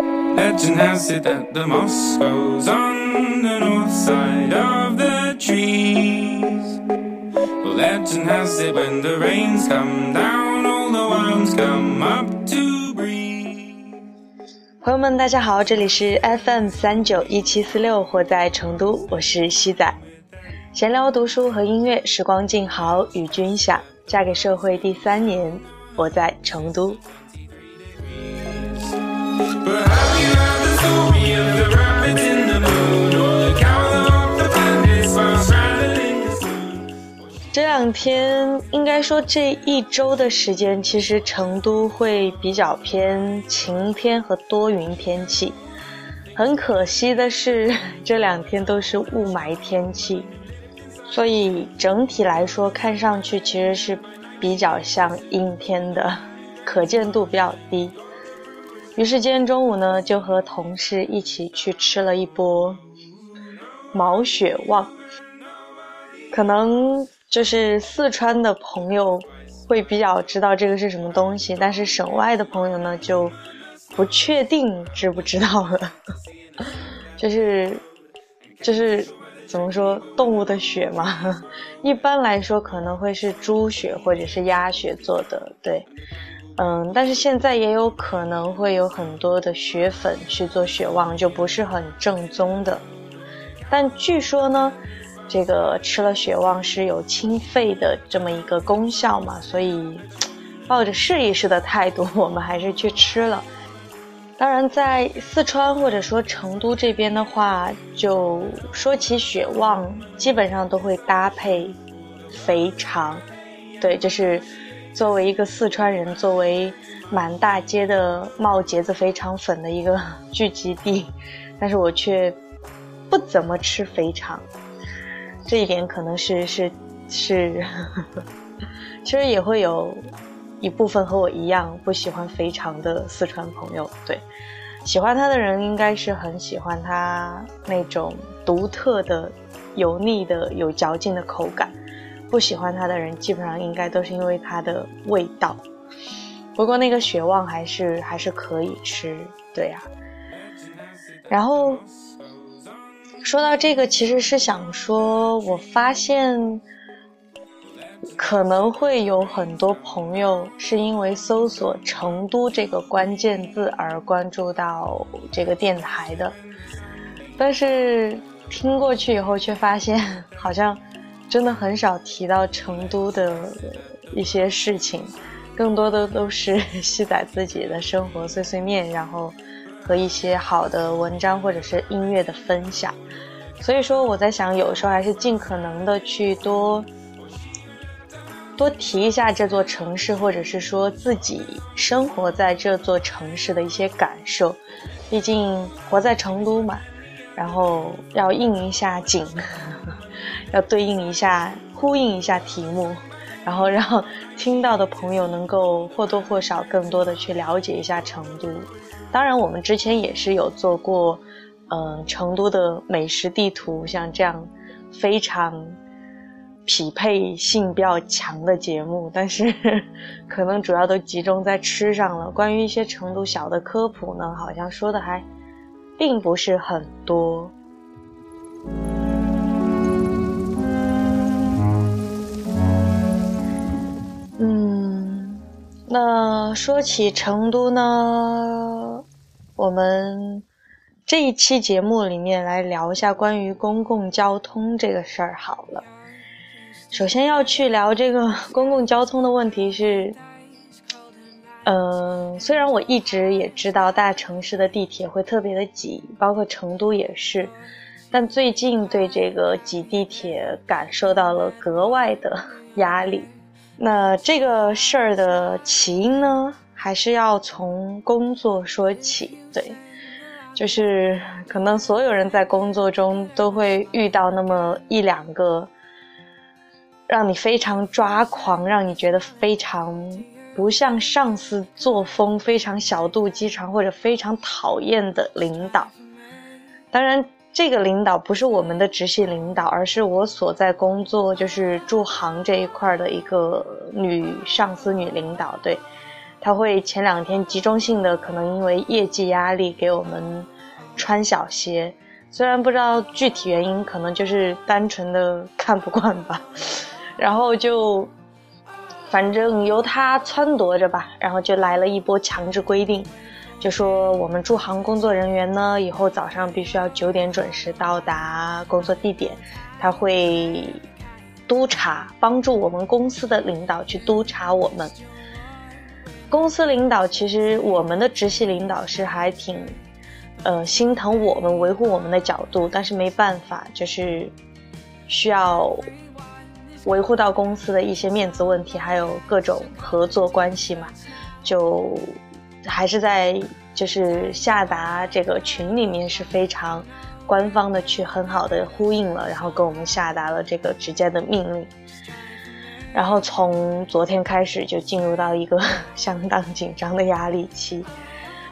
Legend has it that the moss grows on the north side of the trees. Well, legend has it when the rains come down, all the worms come up to breathe. 朋友们，大家好，这里是 FM 三九一七四六，活在成都，我是西仔。闲聊读书和音乐，时光静好，与君享。嫁给社会第三年，我在成都。这两天，应该说这一周的时间，其实成都会比较偏晴天和多云天气。很可惜的是，这两天都是雾霾天气，所以整体来说，看上去其实是比较像阴天的，可见度比较低。于是今天中午呢，就和同事一起去吃了一波毛血旺。可能就是四川的朋友会比较知道这个是什么东西，但是省外的朋友呢就不确定知不知道了。就是就是怎么说动物的血嘛，一般来说可能会是猪血或者是鸭血做的，对，嗯，但是现在也有可能会有很多的血粉去做血旺，就不是很正宗的。但据说呢，这个吃了血旺是有清肺的这么一个功效嘛，所以抱着试一试的态度，我们还是去吃了。当然，在四川或者说成都这边的话，就说起血旺，基本上都会搭配肥肠。对，就是作为一个四川人，作为满大街的冒茄子肥肠粉的一个聚集地，但是我却不怎么吃肥肠。这一点可能是是是，其实也会有一部分和我一样不喜欢肥肠的四川朋友。对，喜欢它的人应该是很喜欢它那种独特的、油腻的、有嚼劲的口感。不喜欢它的人，基本上应该都是因为它的味道。不过那个血旺还是还是可以吃，对呀、然后说到这个，其实是想说，我发现可能会有很多朋友是因为搜索“成都”这个关键字而关注到这个电台的，但是听过去以后却发现，好像真的很少提到成都的一些事情，更多的都是西仔自己的生活碎碎念，然后和一些好的文章或者是音乐的分享。所以说，我在想，有时候还是尽可能的去多多提一下这座城市，或者是说自己生活在这座城市的一些感受。毕竟活在成都嘛，然后要应一下景，要对应一下、呼应一下题目，然后让听到的朋友能够或多或少更多的去了解一下成都。当然，我们之前也是有做过。嗯，成都的美食地图像这样非常匹配性比较强的节目，但是 可能主要都集中在吃上了。关于一些成都小的科普呢，好像说的还并不是很多。那说起成都呢，我们。这一期节目里面来聊一下关于公共交通这个事儿好了。首先要去聊这个 公共交通的问题是，嗯、虽然我一直也知道大城市的地铁会特别的挤，包括成都也是，但最近对这个挤地铁感受到了格外的压力。那这个事儿的起因呢，还是要从工作说起，对。就是可能所有人在工作中都会遇到那么一两个让你非常抓狂、让你觉得非常不像上司作风、非常小肚鸡肠或者非常讨厌的领导。当然，这个领导不是我们的直系领导，而是我所在工作就是驻航这一块的一个女上司、女领导。对，她会前两天集中性的可能因为业绩压力给我们穿小鞋，虽然不知道具体原因，可能就是单纯的 看不惯吧，然后就反正由她撺掇着吧，然后就来了一波强制规定，就说我们驻航工作人员呢，以后早上必须要九点准时到达工作地点，他会督查，帮助我们公司的领导去督查我们。公司领导其实我们的直系领导是还挺，呃心疼我们维护我们的角度，但是没办法，就是需要维护到公司的一些面子问题，还有各种合作关系嘛，就还是在就是下达这个群里面是非常官方的去很好的呼应了，然后跟我们下达了这个直接的命令。然后从昨天开始就进入到一个 相当紧张的压力期，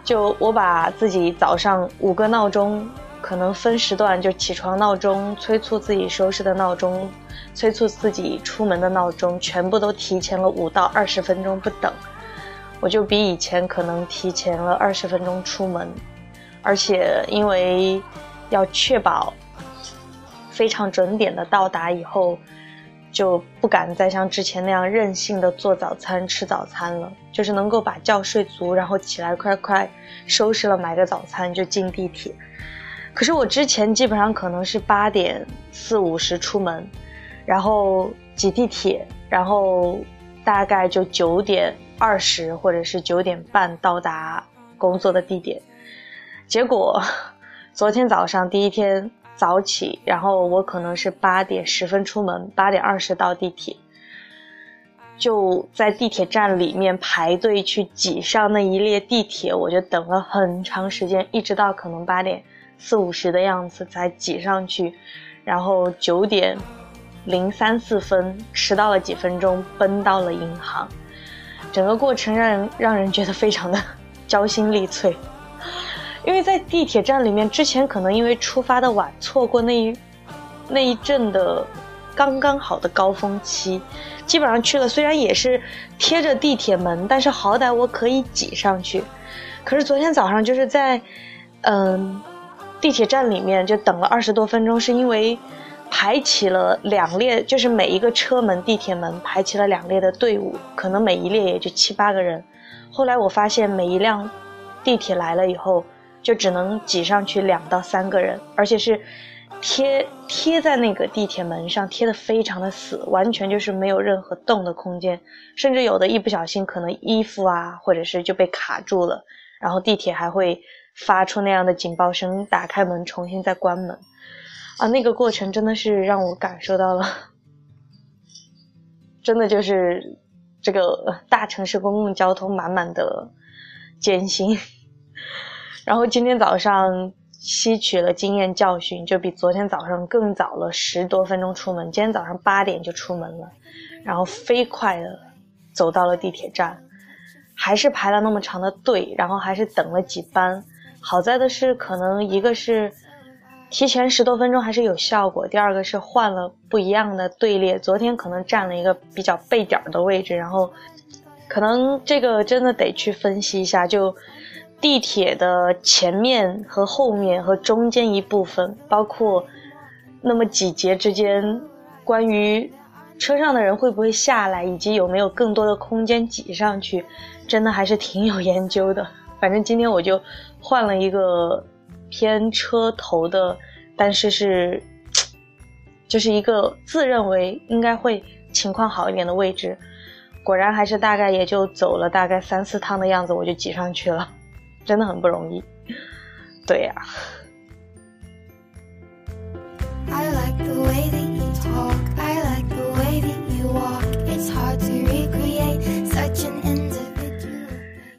就我把自己早上五个闹钟，可能分时段就起床闹钟、催促自己收拾的闹钟、催促自己出门的闹钟，全部都提前了五到二十分钟不等。我就比以前可能提前了二十分钟出门，而且因为要确保非常准点的到达以后。就不敢再像之前那样任性的做早餐吃早餐了，就是能够把觉睡足，然后起来快快收拾了买个早餐就进地铁。可是我之前基本上可能是八点四五十出门，然后挤地铁，然后大概就九点二十或者是九点半到达工作的地点。结果昨天早上第一天。早起，然后我可能是八点十分出门，八点二十到地铁，就在地铁站里面排队去挤上那一列地铁，我就等了很长时间，一直到可能八点四五十的样子才挤上去，然后九点零三四分迟到了几分钟，奔到了银行，整个过程让人让人觉得非常的 焦心力碎。因为在地铁站里面，之前可能因为出发的晚，错过那一那一阵的刚刚好的高峰期，基本上去了，虽然也是贴着地铁门，但是好歹我可以挤上去。可是昨天早上就是在嗯地铁站里面就等了二十多分钟，是因为排起了两列，就是每一个车门地铁门排起了两列的队伍，可能每一列也就七八个人。后来我发现每一辆地铁来了以后。就只能挤上去两到三个人，而且是贴贴在那个地铁门上，贴的非常的死，完全就是没有任何动的空间，甚至有的一不小心可能衣服啊，或者是就被卡住了，然后地铁还会发出那样的警报声，打开门重新再关门，啊，那个过程真的是让我感受到了，真的就是这个大城市公共交通满满的艰辛。然后今天早上吸取了经验教训，就比昨天早上更早了十多分钟出门。今天早上八点就出门了，然后飞快的走到了地铁站，还是排了那么长的队，然后还是等了几班。好在的是，可能一个是提前十多分钟还是有效果，第二个是换了不一样的队列。昨天可能占了一个比较背点的位置，然后可能这个真的得去分析一下，就。地铁的前面和后面和中间一部分，包括那么几节之间，关于车上的人会不会下来，以及有没有更多的空间挤上去，真的还是挺有研究的。反正今天我就换了一个偏车头的，但是是就是一个自认为应该会情况好一点的位置，果然还是大概也就走了大概三四趟的样子，我就挤上去了。真的很不容易，对呀。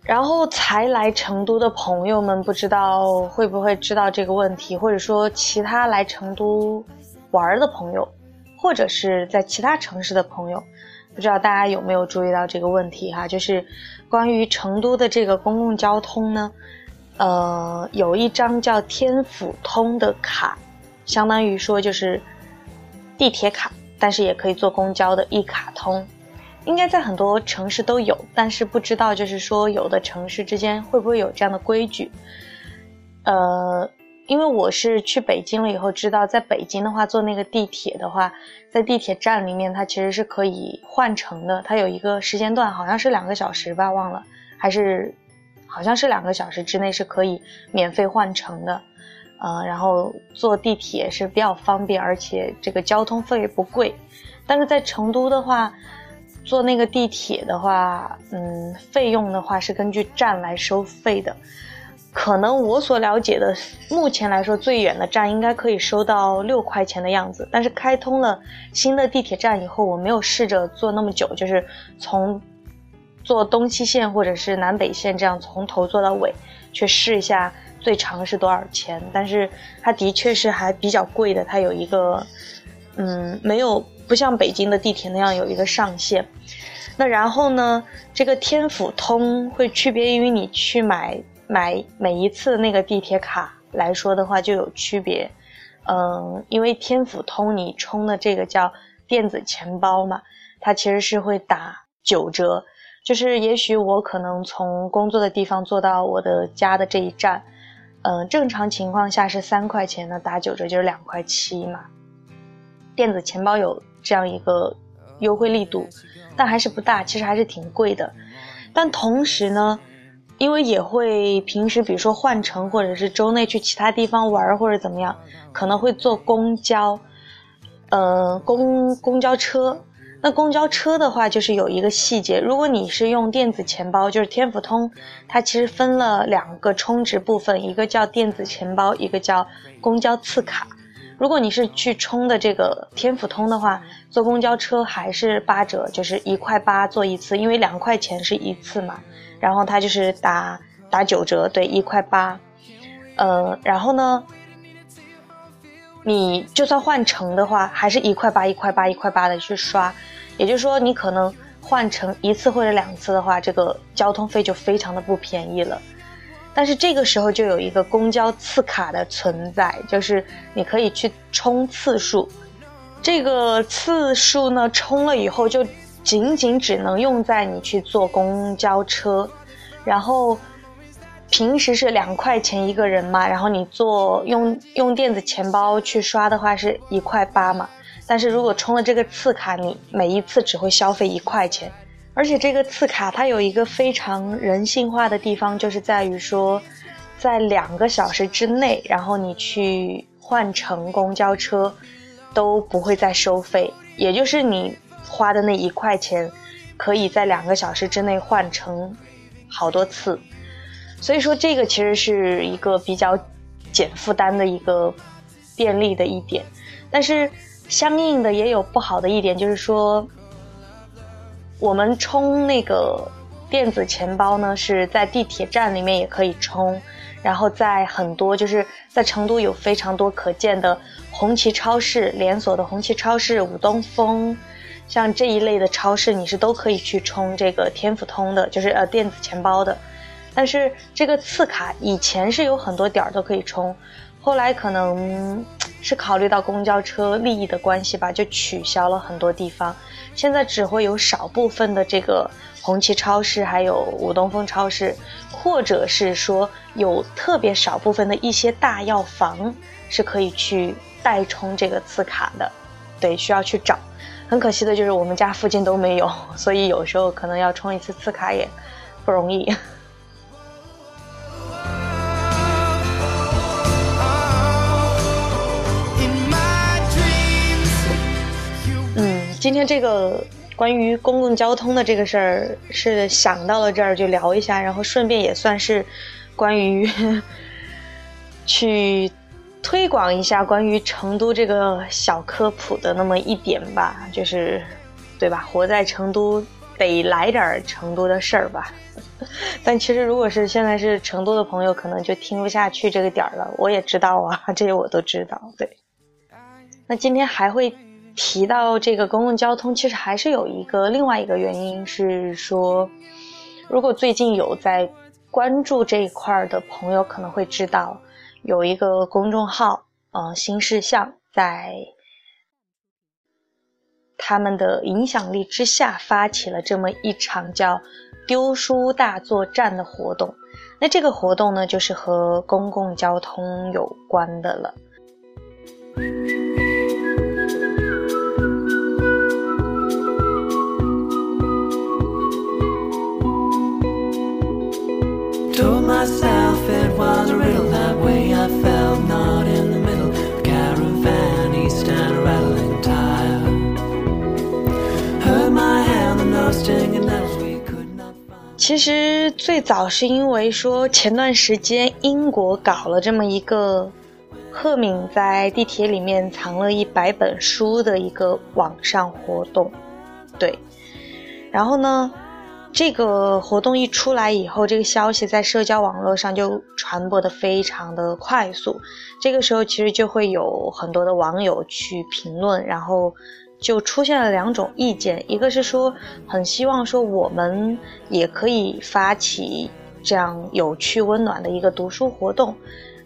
然后才来成都的朋友们，不知道会不会知道这个问题，或者说其他来成都玩的朋友，或者是在其他城市的朋友，不知道大家有没有注意到这个问题哈？就是。关于成都的这个公共交通呢，呃，有一张叫天府通的卡，相当于说就是地铁卡，但是也可以坐公交的一卡通。应该在很多城市都有，但是不知道就是说有的城市之间会不会有这样的规矩。呃，因为我是去北京了以后知道，在北京的话坐那个地铁的话，在地铁站里面它其实是可以换乘的，它有一个时间段，好像是两个小时吧，忘了，还是好像是两个小时之内是可以免费换乘的。呃，然后坐地铁是比较方便，而且这个交通费也不贵。但是在成都的话，坐那个地铁的话，嗯，费用的话是根据站来收费的。可能我所了解的，目前来说最远的站应该可以收到六块钱的样子。但是开通了新的地铁站以后，我没有试着坐那么久，就是从坐东西线或者是南北线这样从头坐到尾，去试一下。最长是多少钱？但是它的确是还比较贵的。它有一个，嗯，没有不像北京的地铁那样有一个上限。那然后呢，这个天府通会区别于你去买买每一次那个地铁卡来说的话就有区别。嗯，因为天府通你充的这个叫电子钱包嘛，它其实是会打九折。就是也许我可能从工作的地方坐到我的家的这一站。嗯，正常情况下是三块钱呢，打九折就是两块七嘛。电子钱包有这样一个优惠力度，但还是不大，其实还是挺贵的。但同时呢，因为也会平时比如说换乘或者是周内去其他地方玩或者怎么样，可能会坐公交，呃，公公交车。那公交车的话，就是有一个细节，如果你是用电子钱包，就是天府通，它其实分了两个充值部分，一个叫电子钱包，一个叫公交次卡。如果你是去充的这个天府通的话，坐公交车还是八折，就是一块八坐一次，因为两块钱是一次嘛，然后它就是打打九折，对，一块八。呃，然后呢，你就算换乘的话，还是一块八、一块八、一块八的去刷。也就是说，你可能换乘一次或者两次的话，这个交通费就非常的不便宜了。但是这个时候就有一个公交次卡的存在，就是你可以去充次数。这个次数呢，充了以后就仅仅只能用在你去坐公交车，然后平时是两块钱一个人嘛，然后你做用用电子钱包去刷的话是一块八嘛。但是如果充了这个次卡，你每一次只会消费一块钱，而且这个次卡它有一个非常人性化的地方，就是在于说，在两个小时之内，然后你去换乘公交车，都不会再收费，也就是你花的那一块钱，可以在两个小时之内换成好多次，所以说这个其实是一个比较减负担的一个便利的一点，但是。相应的也有不好的一点，就是说，我们充那个电子钱包呢，是在地铁站里面也可以充，然后在很多就是在成都有非常多可见的红旗超市连锁的红旗超市、五东风，像这一类的超市，你是都可以去充这个天府通的，就是呃电子钱包的。但是这个次卡以前是有很多点儿都可以充，后来可能。是考虑到公交车利益的关系吧，就取消了很多地方。现在只会有少部分的这个红旗超市，还有五东风超市，或者是说有特别少部分的一些大药房是可以去代充这个次卡的。对，需要去找。很可惜的就是我们家附近都没有，所以有时候可能要充一次次卡也不容易。今天这个关于公共交通的这个事儿是想到了这儿就聊一下，然后顺便也算是关于 去推广一下关于成都这个小科普的那么一点吧，就是对吧？活在成都得来点成都的事儿吧。但其实如果是现在是成都的朋友，可能就听不下去这个点儿了。我也知道啊，这些我都知道。对，那今天还会。提到这个公共交通，其实还是有一个另外一个原因是说，如果最近有在关注这一块的朋友，可能会知道有一个公众号，呃，新事项在他们的影响力之下，发起了这么一场叫“丢书大作战”的活动。那这个活动呢，就是和公共交通有关的了。To myself it was a real that way i felt not in the middle of caravans dada really time。其实最早是因为说前段时间英国搞了这么一个赫敏在地铁里面藏了一百本书的一个网上活动，对，然后呢？这个活动一出来以后，这个消息在社交网络上就传播的非常的快速。这个时候，其实就会有很多的网友去评论，然后就出现了两种意见：一个是说很希望说我们也可以发起这样有趣温暖的一个读书活动；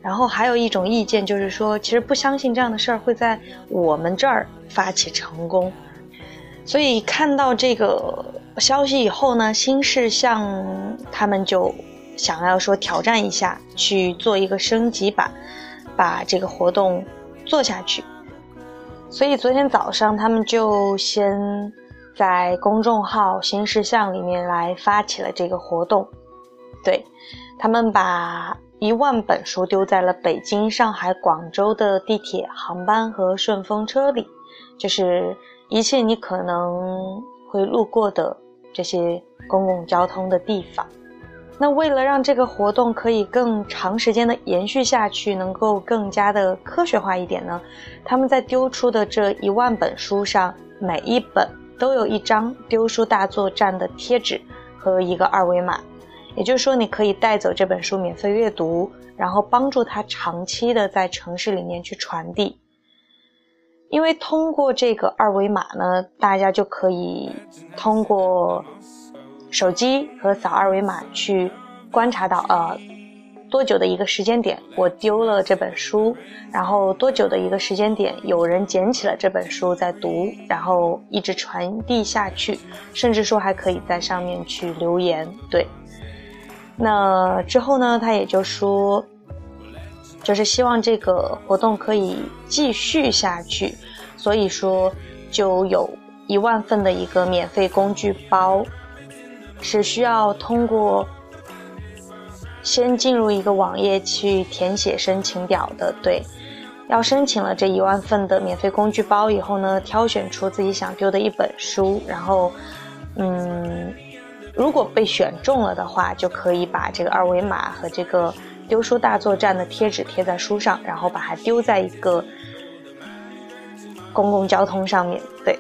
然后还有一种意见就是说，其实不相信这样的事儿会在我们这儿发起成功。所以看到这个。消息以后呢，新事项他们就想要说挑战一下，去做一个升级版，把这个活动做下去。所以昨天早上他们就先在公众号新事项里面来发起了这个活动。对，他们把一万本书丢在了北京、上海、广州的地铁、航班和顺风车里，就是一切你可能会路过的。这些公共交通的地方，那为了让这个活动可以更长时间的延续下去，能够更加的科学化一点呢，他们在丢出的这一万本书上，每一本都有一张丢书大作战的贴纸和一个二维码，也就是说，你可以带走这本书免费阅读，然后帮助它长期的在城市里面去传递。因为通过这个二维码呢，大家就可以通过手机和扫二维码去观察到，呃，多久的一个时间点我丢了这本书，然后多久的一个时间点有人捡起了这本书在读，然后一直传递下去，甚至说还可以在上面去留言。对，那之后呢，他也就说。就是希望这个活动可以继续下去，所以说就有一万份的一个免费工具包，是需要通过先进入一个网页去填写申请表的。对，要申请了这一万份的免费工具包以后呢，挑选出自己想丢的一本书，然后，嗯，如果被选中了的话，就可以把这个二维码和这个。丢书大作战的贴纸贴在书上，然后把它丢在一个公共交通上面。对，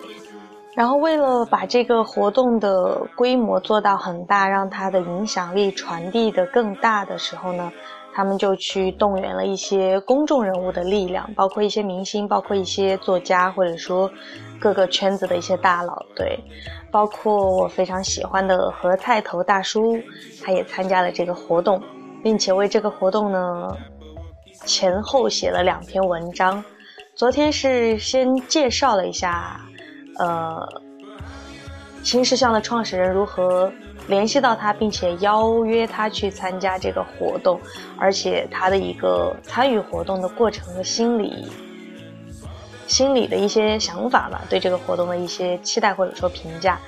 然后为了把这个活动的规模做到很大，让它的影响力传递的更大的时候呢，他们就去动员了一些公众人物的力量，包括一些明星，包括一些作家，或者说各个圈子的一些大佬。对，包括我非常喜欢的何菜头大叔，他也参加了这个活动。并且为这个活动呢，前后写了两篇文章。昨天是先介绍了一下，呃，新事项的创始人如何联系到他，并且邀约他去参加这个活动，而且他的一个参与活动的过程和心理、心理的一些想法吧，对这个活动的一些期待或者说评价。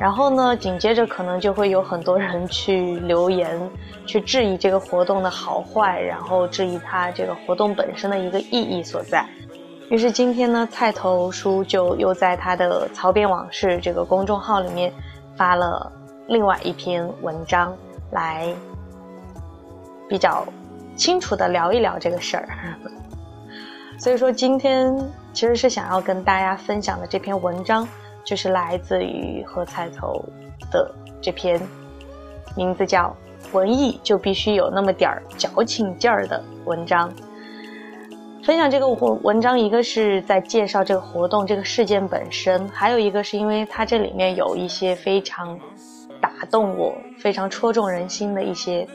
然后呢，紧接着可能就会有很多人去留言，去质疑这个活动的好坏，然后质疑他这个活动本身的一个意义所在。于是今天呢，菜头叔就又在他的“曹编往事”这个公众号里面发了另外一篇文章，来比较清楚的聊一聊这个事儿。所以说，今天其实是想要跟大家分享的这篇文章。就是来自于何菜头的这篇，名字叫《文艺就必须有那么点儿矫情劲儿》的文章。分享这个文文章，一个是在介绍这个活动、这个事件本身，还有一个是因为它这里面有一些非常打动我、非常戳中人心的一些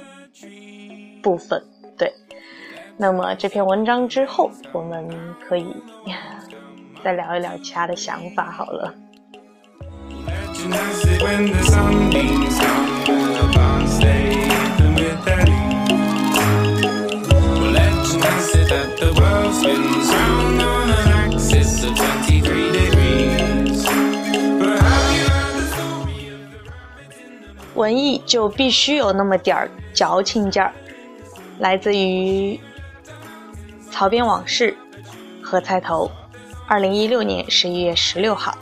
部分。对，那么这篇文章之后，我们可以 再聊一聊其他的想法。好了。That the world find a way 文艺就必须有那么点儿矫情劲儿，来自于《曹编往事》何菜头，二零一六年十一月十六号。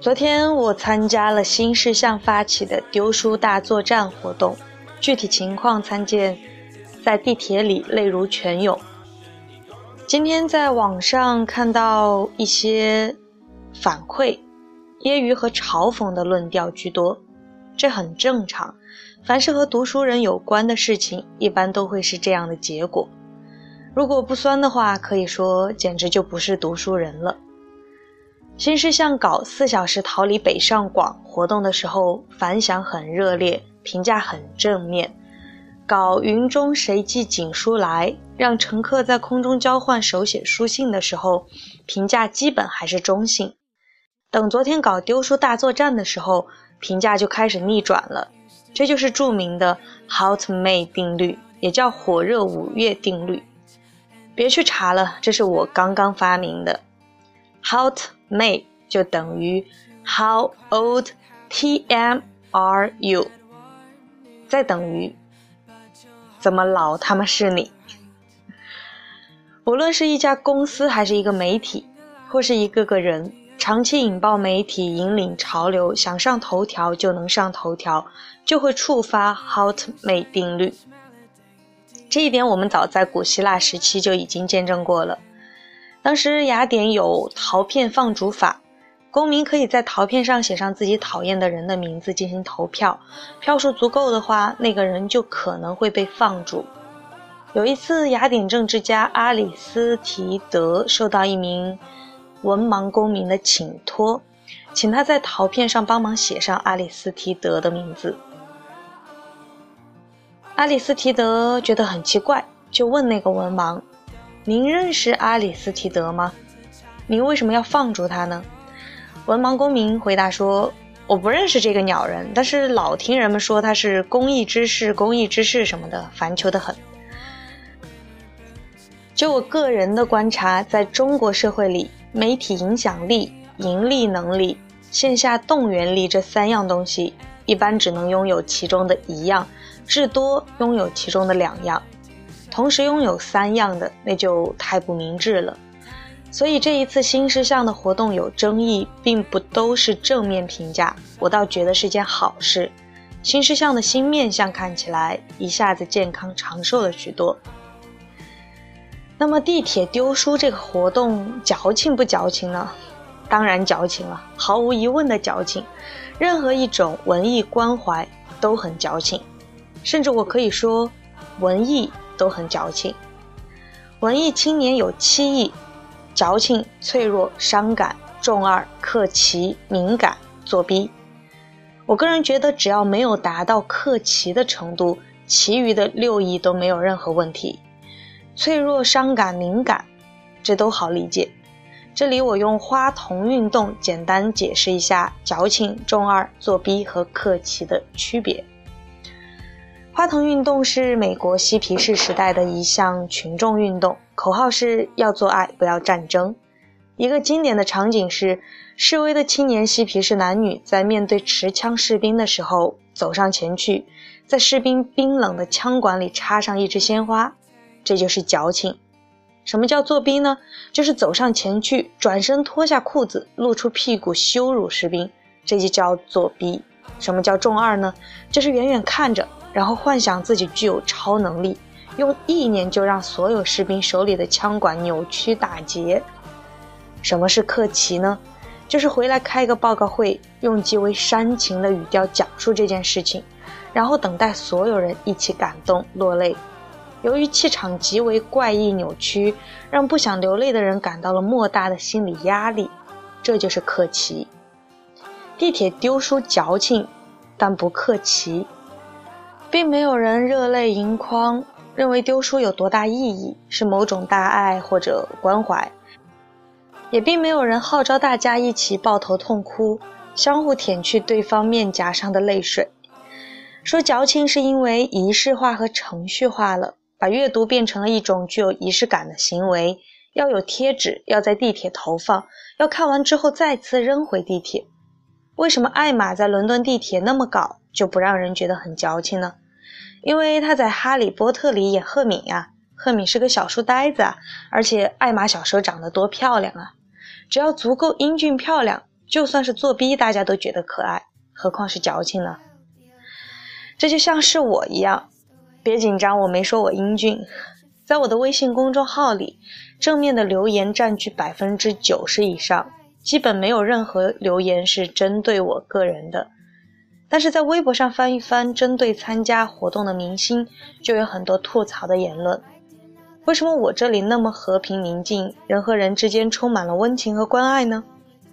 昨天我参加了新事项发起的丢书大作战活动，具体情况参见在地铁里泪如泉涌。今天在网上看到一些反馈，揶揄和嘲讽的论调居多，这很正常。凡是和读书人有关的事情，一般都会是这样的结果。如果不酸的话，可以说简直就不是读书人了。新事项搞四小时逃离北上广活动的时候，反响很热烈，评价很正面。搞云中谁寄锦书来，让乘客在空中交换手写书信的时候，评价基本还是中性。等昨天搞丢书大作战的时候，评价就开始逆转了。这就是著名的 Hot May 定律，也叫火热五月定律。别去查了，这是我刚刚发明的。Hot May 就等于 How old TM are you？再等于怎么老他妈是你？无论是一家公司，还是一个媒体，或是一个个人，长期引爆媒体，引领潮流，想上头条就能上头条，就会触发 Hot May 定律。这一点我们早在古希腊时期就已经见证过了。当时雅典有陶片放逐法，公民可以在陶片上写上自己讨厌的人的名字进行投票，票数足够的话，那个人就可能会被放逐。有一次，雅典政治家阿里斯提德受到一名文盲公民的请托，请他在陶片上帮忙写上阿里斯提德的名字。阿里斯提德觉得很奇怪，就问那个文盲。您认识阿里斯提德吗？您为什么要放逐他呢？文盲公民回答说：“我不认识这个鸟人，但是老听人们说他是公益之士、公益之士什么的，烦求的很。”就我个人的观察，在中国社会里，媒体影响力、盈利能力、线下动员力这三样东西，一般只能拥有其中的一样，至多拥有其中的两样。同时拥有三样的，那就太不明智了。所以这一次新事项的活动有争议，并不都是正面评价，我倒觉得是件好事。新事项的新面相看起来一下子健康长寿了许多。那么地铁丢书这个活动矫情不矫情呢？当然矫情了，毫无疑问的矫情。任何一种文艺关怀都很矫情，甚至我可以说，文艺。都很矫情，文艺青年有七亿：矫情、脆弱、伤感、重二、客奇、敏感、作逼。我个人觉得，只要没有达到客奇的程度，其余的六艺都没有任何问题。脆弱、伤感、敏感，这都好理解。这里我用花童运动简单解释一下矫情、重二、作逼和客奇的区别。花童运动是美国嬉皮士时代的一项群众运动，口号是要做爱，不要战争。一个经典的场景是，示威的青年嬉皮士男女在面对持枪士兵的时候，走上前去，在士兵冰冷的枪管里插上一支鲜花，这就是矫情。什么叫作逼呢？就是走上前去，转身脱下裤子，露出屁股羞辱士兵，这就叫作逼。什么叫重二呢？就是远远看着。然后幻想自己具有超能力，用意念就让所有士兵手里的枪管扭曲打结。什么是克奇呢？就是回来开个报告会，用极为煽情的语调讲述这件事情，然后等待所有人一起感动落泪。由于气场极为怪异扭曲，让不想流泪的人感到了莫大的心理压力。这就是克奇。地铁丢书矫情，但不克奇。并没有人热泪盈眶，认为丢书有多大意义，是某种大爱或者关怀。也并没有人号召大家一起抱头痛哭，相互舔去对方面颊上的泪水。说矫情是因为仪式化和程序化了，把阅读变成了一种具有仪式感的行为，要有贴纸，要在地铁投放，要看完之后再次扔回地铁。为什么艾玛在伦敦地铁那么搞，就不让人觉得很矫情呢？因为他在《哈利波特》里演赫敏呀，赫敏是个小书呆子，啊，而且艾玛小时候长得多漂亮啊！只要足够英俊漂亮，就算是作逼，大家都觉得可爱，何况是矫情呢？这就像是我一样，别紧张，我没说我英俊。在我的微信公众号里，正面的留言占据百分之九十以上，基本没有任何留言是针对我个人的。但是在微博上翻一翻，针对参加活动的明星，就有很多吐槽的言论。为什么我这里那么和平宁静，人和人之间充满了温情和关爱呢？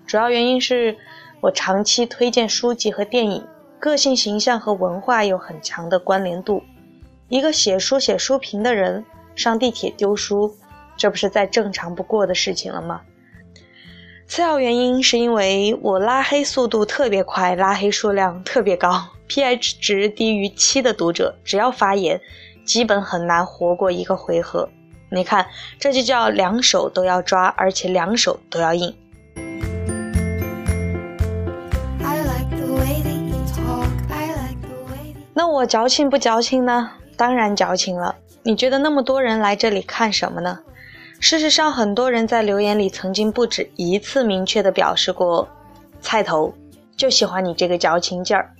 主要原因是我长期推荐书籍和电影。个性形象和文化有很强的关联度。一个写书写书评的人上地铁丢书，这不是再正常不过的事情了吗？次要原因是因为我拉黑速度特别快，拉黑数量特别高，pH 值低于七的读者，只要发言，基本很难活过一个回合。你看，这就叫两手都要抓，而且两手都要硬。那我矫情不矫情呢？当然矫情了。你觉得那么多人来这里看什么呢？事实上，很多人在留言里曾经不止一次明确的表示过：“菜头就喜欢你这个矫情劲儿。”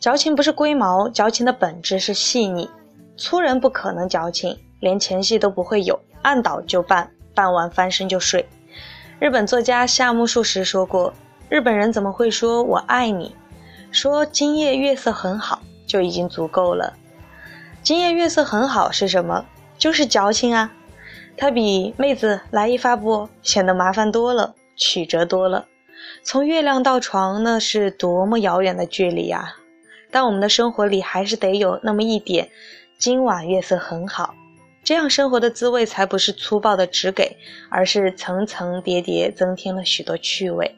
矫情不是龟毛，矫情的本质是细腻。粗人不可能矫情，连前戏都不会有，按倒就办，办完翻身就睡。日本作家夏目漱石说过：“日本人怎么会说我爱你？说今夜月色很好。”就已经足够了。今夜月色很好是什么？就是矫情啊！它比妹子来一发不显得麻烦多了，曲折多了。从月亮到床，那是多么遥远的距离呀！但我们的生活里还是得有那么一点，今晚月色很好，这样生活的滋味才不是粗暴的只给，而是层层叠叠，增添了许多趣味。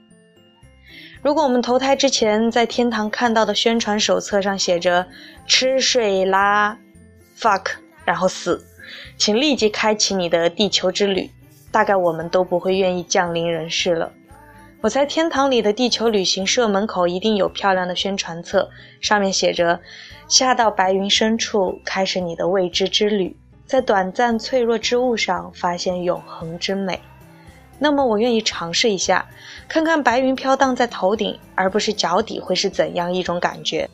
如果我们投胎之前在天堂看到的宣传手册上写着“吃睡拉，fuck，然后死”，请立即开启你的地球之旅，大概我们都不会愿意降临人世了。我在天堂里的地球旅行社门口一定有漂亮的宣传册，上面写着：“下到白云深处，开始你的未知之旅，在短暂脆弱之物上发现永恒之美。”那么我愿意尝试一下，看看白云飘荡在头顶而不是脚底会是怎样一种感觉。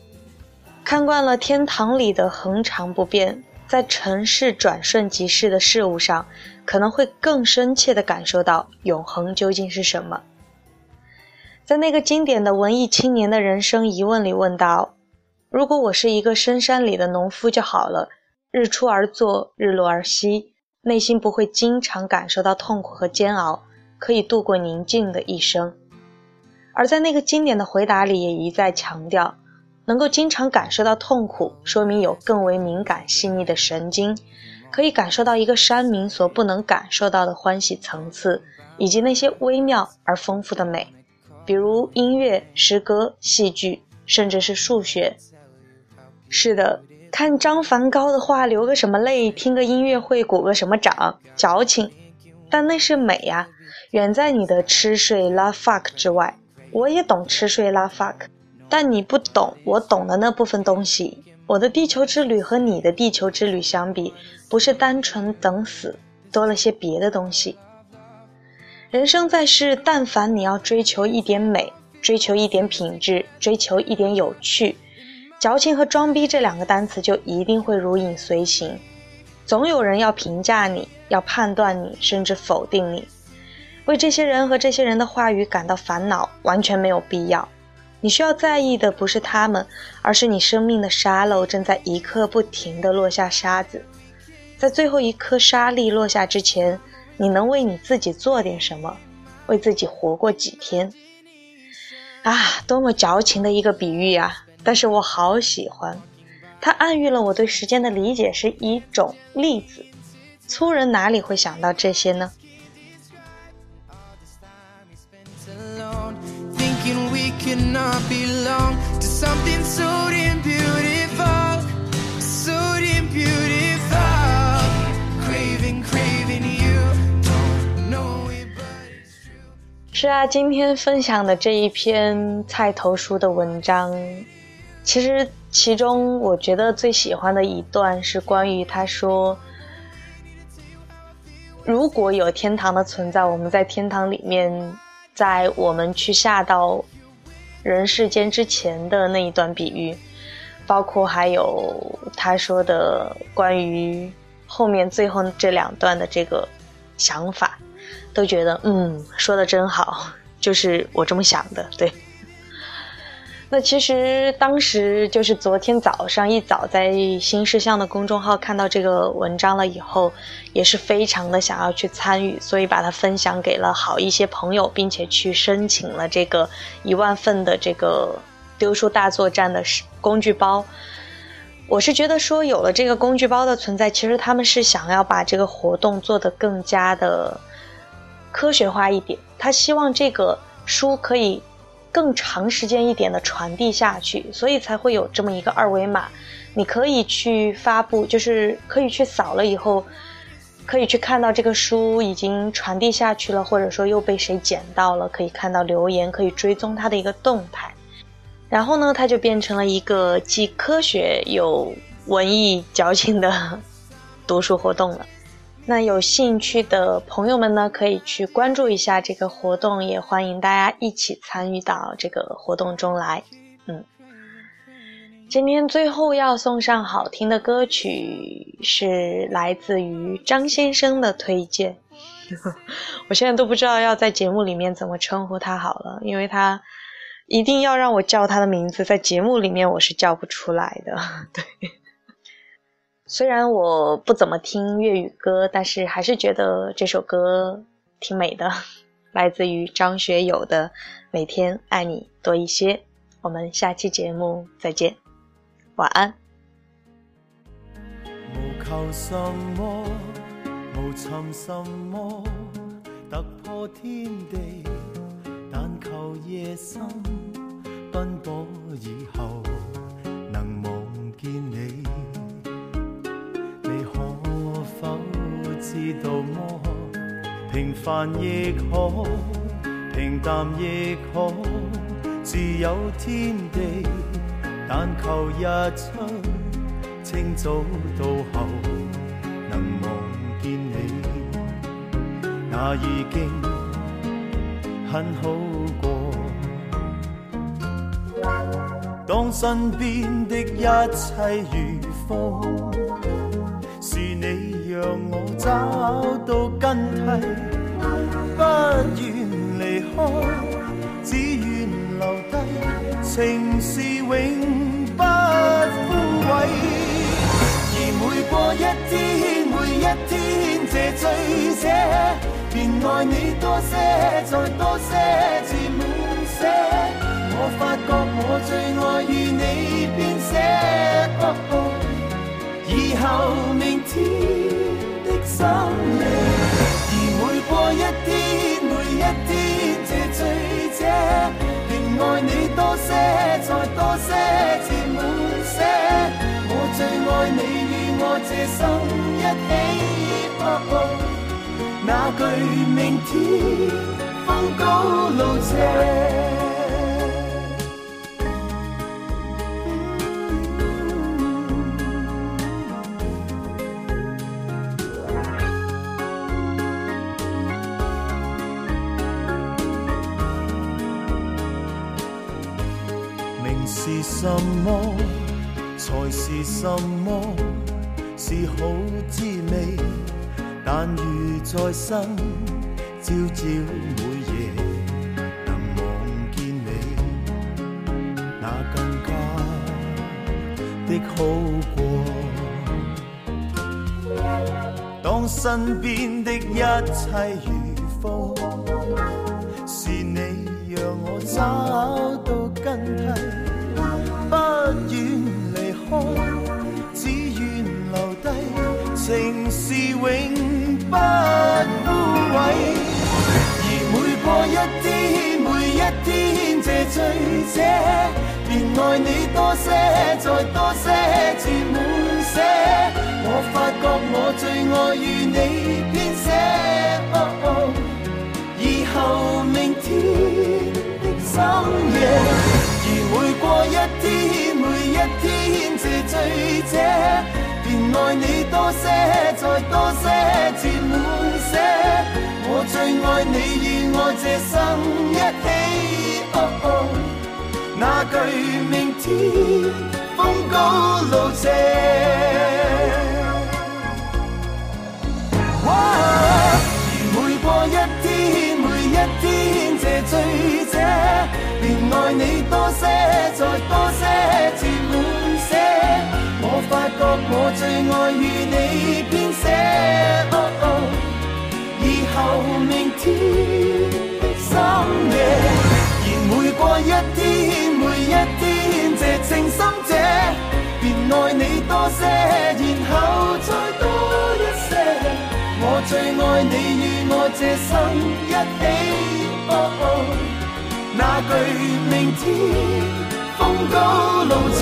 看惯了天堂里的恒常不变，在尘世转瞬即逝的事物上，可能会更深切地感受到永恒究竟是什么。在那个经典的文艺青年的人生疑问里问道：“如果我是一个深山里的农夫就好了，日出而作，日落而息，内心不会经常感受到痛苦和煎熬。”可以度过宁静的一生，而在那个经典的回答里也一再强调，能够经常感受到痛苦，说明有更为敏感细腻的神经，可以感受到一个山民所不能感受到的欢喜层次，以及那些微妙而丰富的美，比如音乐、诗歌、戏剧，甚至是数学。是的，看张梵高的画流个什么泪，听个音乐会鼓个什么掌，矫情，但那是美呀。远在你的吃睡拉 fuck 之外，我也懂吃睡拉 fuck，但你不懂我懂的那部分东西。我的地球之旅和你的地球之旅相比，不是单纯等死，多了些别的东西。人生在世，但凡你要追求一点美，追求一点品质，追求一点有趣，矫情和装逼这两个单词就一定会如影随形。总有人要评价你，要判断你，甚至否定你。为这些人和这些人的话语感到烦恼，完全没有必要。你需要在意的不是他们，而是你生命的沙漏正在一刻不停地落下沙子。在最后一颗沙粒落下之前，你能为你自己做点什么？为自己活过几天？啊，多么矫情的一个比喻啊！但是我好喜欢，它暗喻了我对时间的理解是一种粒子。粗人哪里会想到这些呢？Cannot belong to something so damn beautiful, so damn beautiful. Craving, craving you, don't know it, but it's true. 是啊，今天分享的这一篇菜头书的文章，其实其中我觉得最喜欢的一段是关于他说，如果有天堂的存在，我们在天堂里面，在我们去下到人世间之前的那一段比喻，包括还有他说的关于后面最后这两段的这个想法，都觉得嗯说的真好，就是我这么想的，对。那其实当时就是昨天早上一早在新事项的公众号看到这个文章了以后，也是非常的想要去参与，所以把它分享给了好一些朋友，并且去申请了这个一万份的这个丢书大作战的工具包。我是觉得说有了这个工具包的存在，其实他们是想要把这个活动做得更加的科学化一点，他希望这个书可以。更长时间一点的传递下去，所以才会有这么一个二维码，你可以去发布，就是可以去扫了以后，可以去看到这个书已经传递下去了，或者说又被谁捡到了，可以看到留言，可以追踪它的一个动态。然后呢，它就变成了一个既科学又文艺矫情的读书活动了。那有兴趣的朋友们呢，可以去关注一下这个活动，也欢迎大家一起参与到这个活动中来。嗯，今天最后要送上好听的歌曲，是来自于张先生的推荐。我现在都不知道要在节目里面怎么称呼他好了，因为他一定要让我叫他的名字，在节目里面我是叫不出来的。对。虽然我不怎么听粤语歌，但是还是觉得这首歌挺美的，来自于张学友的《每天爱你多一些》。我们下期节目再见，晚安。无求什么，无寻什么，突破天地，但求夜深奔波以后。知道么？平凡亦可，平淡亦可，自有天地。但求日出，清早到后能望见你，那已经很好过。当身边的一切如风，找到根蒂，不愿离开，只愿留低，情是永不枯萎。而每过一天，每一天，这醉者便爱你多些，再多些，至满些。我发觉我最爱与你编写，以后明天。的心里，而每过一天，每一天，这醉者便爱你多些，再多些，至满些。我最爱你与我这生一起，那句明天风高路斜。什么才是什么？是好滋味。但如在生，朝朝每夜能望见你，那更加的好过。当身边的一切如风，是你让我找到根蒂。只愿留低，情是永不枯萎。而每过一天，每一天，这醉者，便爱你多些，再多些，至满些。我发觉我最爱与你编写，以后明天的深夜，而每过一天，是醉者，便爱你多些，再多些，至满些。我最爱你与我这生一起，那句明天风高路斜。我最爱与你编写。以后明天的深夜，而每过一天，每一天，这情。深者，便爱你多些，然后再多一些。我最爱你与我这生一起，那句明天风高路斜。